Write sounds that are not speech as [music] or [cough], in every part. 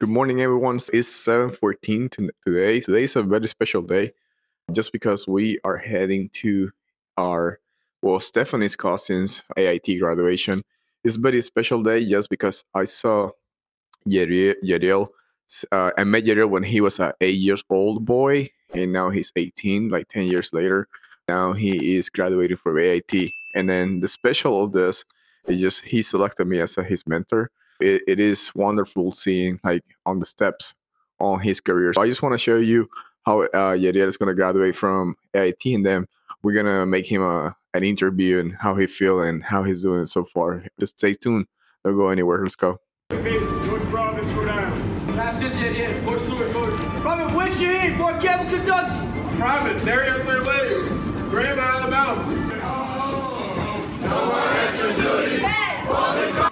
Good morning, everyone. It's 7:14 today. Today is a very special day, just because we are heading to our well, Stephanie's cousin's AIT graduation. It's a very special day just because I saw Yeriel. Uh, I met Yeriel when he was a eight years old boy, and now he's 18, like 10 years later. Now he is graduating from AIT. And then the special of this is just he selected me as a, his mentor it, it is wonderful seeing like on the steps on his career. So I just want to show you how uh, Yeriel is going to graduate from AIT, and then we're gonna make him a an interview and how he feel and how he's doing so far. Just stay tuned. Don't go anywhere. Let's go. North Providence, Rhode Island. Vázquez, yeah, yeah. Fort Stewart, Georgia. Robert, when's you in? Fort Campbell, Kentucky. Private, Darius St. Wade, Alabama. No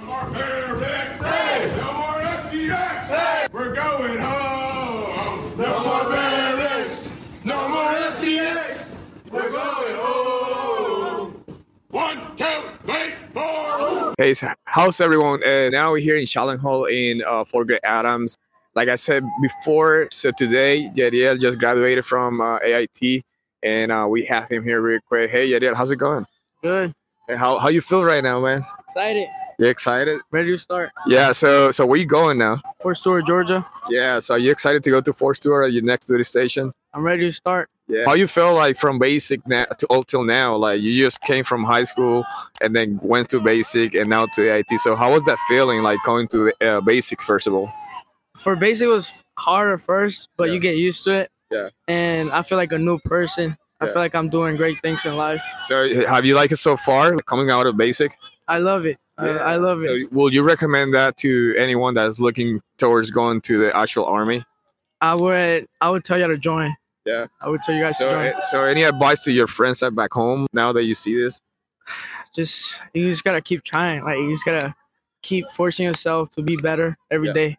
more barracks. No more FTX. We're going home. No more barracks. No more FTX. We're going home. One, two, three, four. Hey, how's everyone? Uh, now we're here in Shalom Hall in uh, Fort Gregg-Adams. Like I said before, so today Yeriel just graduated from uh, AIT, and uh, we have him here real quick. Hey, Yeriel, how's it going? Good. Hey, how how you feel right now, man? Excited. You excited? Ready to start. Yeah. So so where you going now? Fort Stewart, Georgia. Yeah. So are you excited to go to Fort Stewart at your next duty station? I'm ready to start. Yeah. How you feel like from basic now to all till now? Like you just came from high school and then went to basic and now to AIT. So how was that feeling like going to uh, basic first of all? For basic, it was hard at first, but Yeah. you get used to it. Yeah. And I feel like a new person. Yeah. I feel like I'm doing great things in life. So have you liked it so far like, coming out of basic? I love it. I, I love So it. will you recommend that to anyone that's looking towards going to the actual army? I would I would tell you to join. Yeah. I would tell you guys So, to join. uh, so any advice to your friends that back home now that you see this? just you just gotta keep trying. Like you just gotta keep forcing yourself to be better every Yeah. day.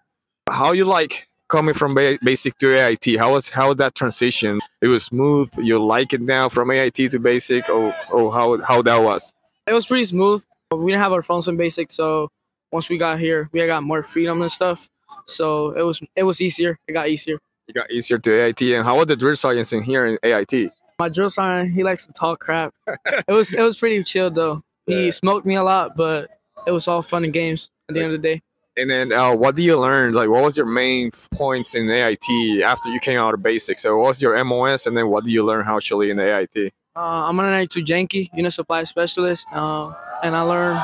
How you like coming from ba- basic to AIT? How was how was that transition? It was smooth. You like it now from AIT to basic, or or how how that was? It was pretty smooth. We didn't have our phones in basic, so once we got here, we got more freedom and stuff. So it was it was easier. It got easier. It got easier to AIT. And how was the drill sergeants in here in AIT? My drill sergeant, he likes to talk crap. it was it was pretty chill though. He Yeah. smoked me a lot, but it was all fun and games at the end of the day. And then uh, what did you learn? Like, what was your main points in AIT after you came out of basic? So, what was your MOS, and then what did you learn how actually in AIT? Uh, I'm an 92 Yankee, unit supply specialist, uh, and I learned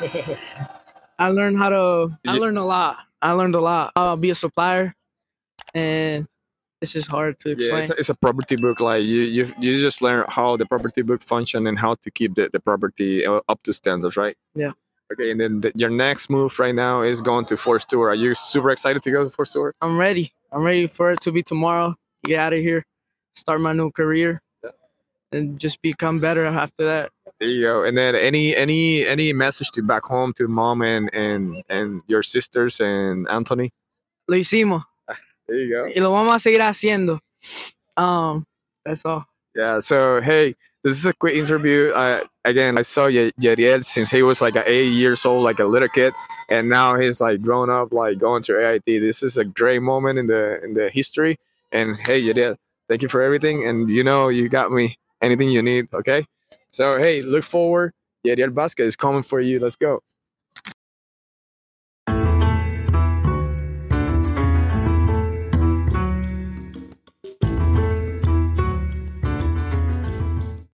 [laughs] I learned how to I learned a lot. I learned a lot. I'll be a supplier, and it's just hard to Yeah, explain. it's a, it's a property book. Like you, you, you just learn how the property book function and how to keep the, the property uh, up to standards, right? Yeah. Okay, and then the, your next move right now is going to Fort Stewart. Are you super excited to go to Fort Stewart? I'm ready. I'm ready for it to be tomorrow. Get out of here, start my new career, Yeah. and just become better after that. There you go. And then any any any message to back home to mom and and and your sisters and Anthony? Lo hicimos There you go. y lo vamos a seguir haciendo. Um, that's all. Yeah. So hey, this is a quick interview. Uh, again, I saw Ye- Yeriel since he was like a eight years old, like a little kid, and now he's like grown up, like going to AIT. This is a great moment in the in the history. And hey, Yeriel, thank you for everything. And you know, you got me anything you need. Okay. So hey, look forward. Yeriel Vázquez is coming for you. Let's go.